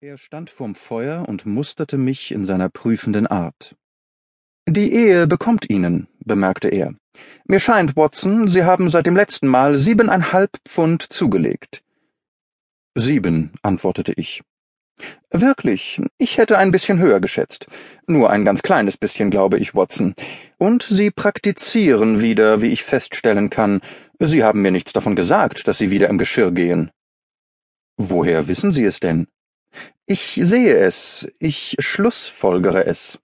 Er stand vorm Feuer und musterte mich in seiner prüfenden Art. Die Ehe bekommt Ihnen, bemerkte er. Mir scheint, Watson, Sie haben seit dem letzten Mal siebeneinhalb Pfund zugelegt. Sieben, antwortete ich. Wirklich, ich hätte ein bisschen höher geschätzt. Nur ein ganz kleines bisschen, glaube ich, Watson. Und Sie praktizieren wieder, wie ich feststellen kann. Sie haben mir nichts davon gesagt, dass Sie wieder im Geschirr gehen. Woher wissen Sie es denn? Ich sehe es, ich schlussfolgere es.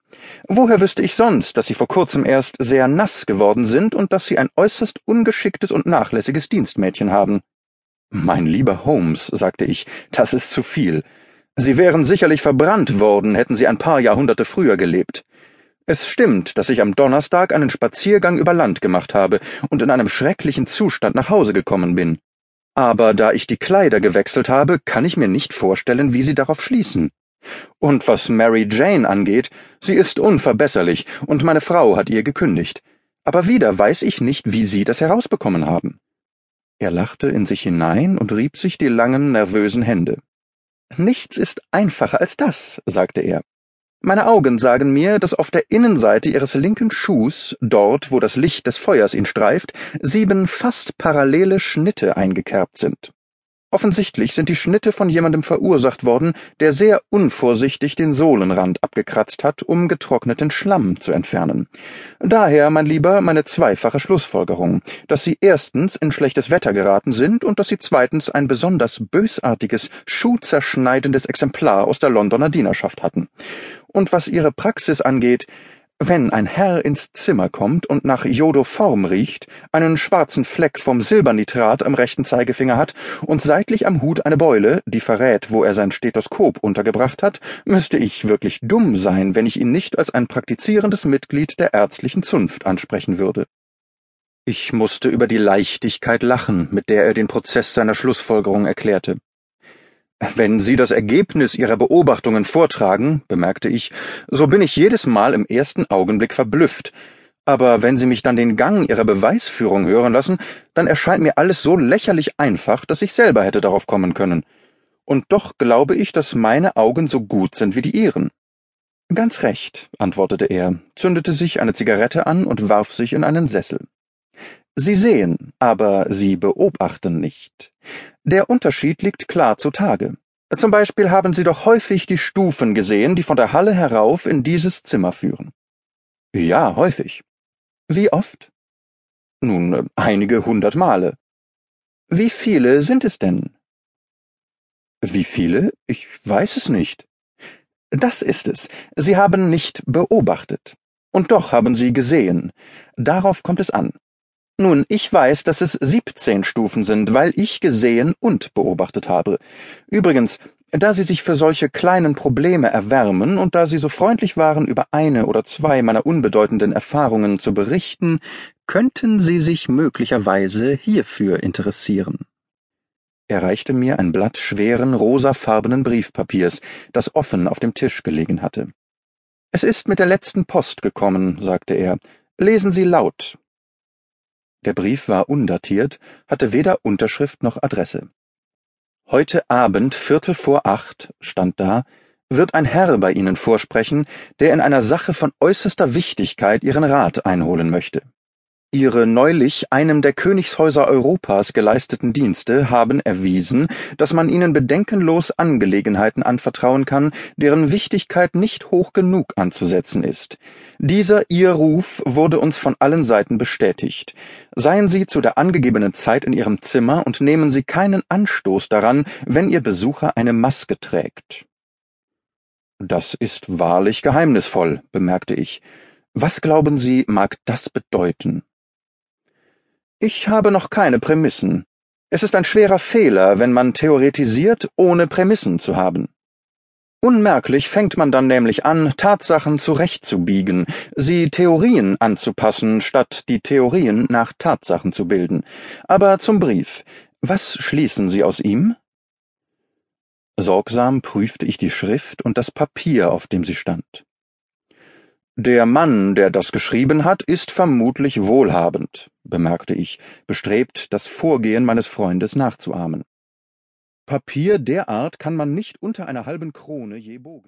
Woher wüsste ich sonst, dass Sie vor kurzem erst sehr nass geworden sind und dass Sie ein äußerst ungeschicktes und nachlässiges Dienstmädchen haben? Mein lieber Holmes, sagte ich, das ist zu viel. Sie wären sicherlich verbrannt worden, hätten Sie ein paar Jahrhunderte früher gelebt. Es stimmt, dass ich am Donnerstag einen Spaziergang über Land gemacht habe und in einem schrecklichen Zustand nach Hause gekommen bin. Aber da ich die Kleider gewechselt habe, kann ich mir nicht vorstellen, wie Sie darauf schließen. Und was Mary Jane angeht, sie ist unverbesserlich, und meine Frau hat ihr gekündigt. Aber wieder weiß ich nicht, wie Sie das herausbekommen haben. Er lachte in sich hinein und rieb sich die langen, nervösen Hände. Nichts ist einfacher als das, sagte er. Meine Augen sagen mir, dass auf der Innenseite ihres linken Schuhs, dort, wo das Licht des Feuers ihn streift, sieben fast parallele Schnitte eingekerbt sind. Offensichtlich sind die Schnitte von jemandem verursacht worden, der sehr unvorsichtig den Sohlenrand abgekratzt hat, um getrockneten Schlamm zu entfernen. Daher, mein Lieber, meine zweifache Schlussfolgerung, dass Sie erstens in schlechtes Wetter geraten sind und dass Sie zweitens ein besonders bösartiges, schuhzerschneidendes Exemplar aus der Londoner Dienerschaft hatten. Und was Ihre Praxis angeht, wenn ein Herr ins Zimmer kommt und nach Jodoform riecht, einen schwarzen Fleck vom Silbernitrat am rechten Zeigefinger hat und seitlich am Hut eine Beule, die verrät, wo er sein Stethoskop untergebracht hat, müsste ich wirklich dumm sein, wenn ich ihn nicht als ein praktizierendes Mitglied der ärztlichen Zunft ansprechen würde. Ich musste über die Leichtigkeit lachen, mit der er den Prozess seiner Schlussfolgerung erklärte. Wenn Sie das Ergebnis Ihrer Beobachtungen vortragen, bemerkte ich, so bin ich jedes Mal im ersten Augenblick verblüfft. Aber wenn Sie mich dann den Gang Ihrer Beweisführung hören lassen, dann erscheint mir alles so lächerlich einfach, dass ich selber hätte darauf kommen können. Und doch glaube ich, dass meine Augen so gut sind wie die Ihren. Ganz recht, antwortete er, zündete sich eine Zigarette an und warf sich in einen Sessel. Sie sehen, aber Sie beobachten nicht. Der Unterschied liegt klar zutage. Zum Beispiel haben Sie doch häufig die Stufen gesehen, die von der Halle herauf in dieses Zimmer führen. Ja, häufig. Wie oft? Nun, einige hundert Male. Wie viele sind es denn? Wie viele? Ich weiß es nicht. Das ist es. Sie haben nicht beobachtet. Und doch haben Sie gesehen. Darauf kommt es an. Nun, ich weiß, dass es siebzehn Stufen sind, weil ich gesehen und beobachtet habe. Übrigens, da Sie sich für solche kleinen Probleme erwärmen und da Sie so freundlich waren, über eine oder zwei meiner unbedeutenden Erfahrungen zu berichten, könnten Sie sich möglicherweise hierfür interessieren. Er reichte mir ein Blatt schweren, rosafarbenen Briefpapiers, das offen auf dem Tisch gelegen hatte. Es ist mit der letzten Post gekommen, sagte er. Lesen Sie laut. Der Brief war undatiert, hatte weder Unterschrift noch Adresse. Heute Abend, Viertel vor acht, stand da, wird ein Herr bei Ihnen vorsprechen, der in einer Sache von äußerster Wichtigkeit Ihren Rat einholen möchte. Ihre neulich einem der Königshäuser Europas geleisteten Dienste haben erwiesen, dass man ihnen bedenkenlos Angelegenheiten anvertrauen kann, deren Wichtigkeit nicht hoch genug anzusetzen ist. Dieser Ihr Ruf wurde uns von allen Seiten bestätigt. Seien Sie zu der angegebenen Zeit in Ihrem Zimmer und nehmen Sie keinen Anstoß daran, wenn Ihr Besucher eine Maske trägt. Das ist wahrlich geheimnisvoll, bemerkte ich. Was glauben Sie, mag das bedeuten? Ich habe noch keine Prämissen. Es ist ein schwerer Fehler, wenn man theoretisiert, ohne Prämissen zu haben. Unmerklich fängt man dann nämlich an, Tatsachen zurechtzubiegen, sie Theorien anzupassen, statt die Theorien nach Tatsachen zu bilden. Aber zum Brief. Was schließen Sie aus ihm? Sorgsam prüfte ich die Schrift und das Papier, auf dem sie stand. Der Mann, der das geschrieben hat, ist vermutlich wohlhabend, bemerkte ich, bestrebt, das Vorgehen meines Freundes nachzuahmen. Papier der Art kann man nicht unter einer halben Krone je bogen.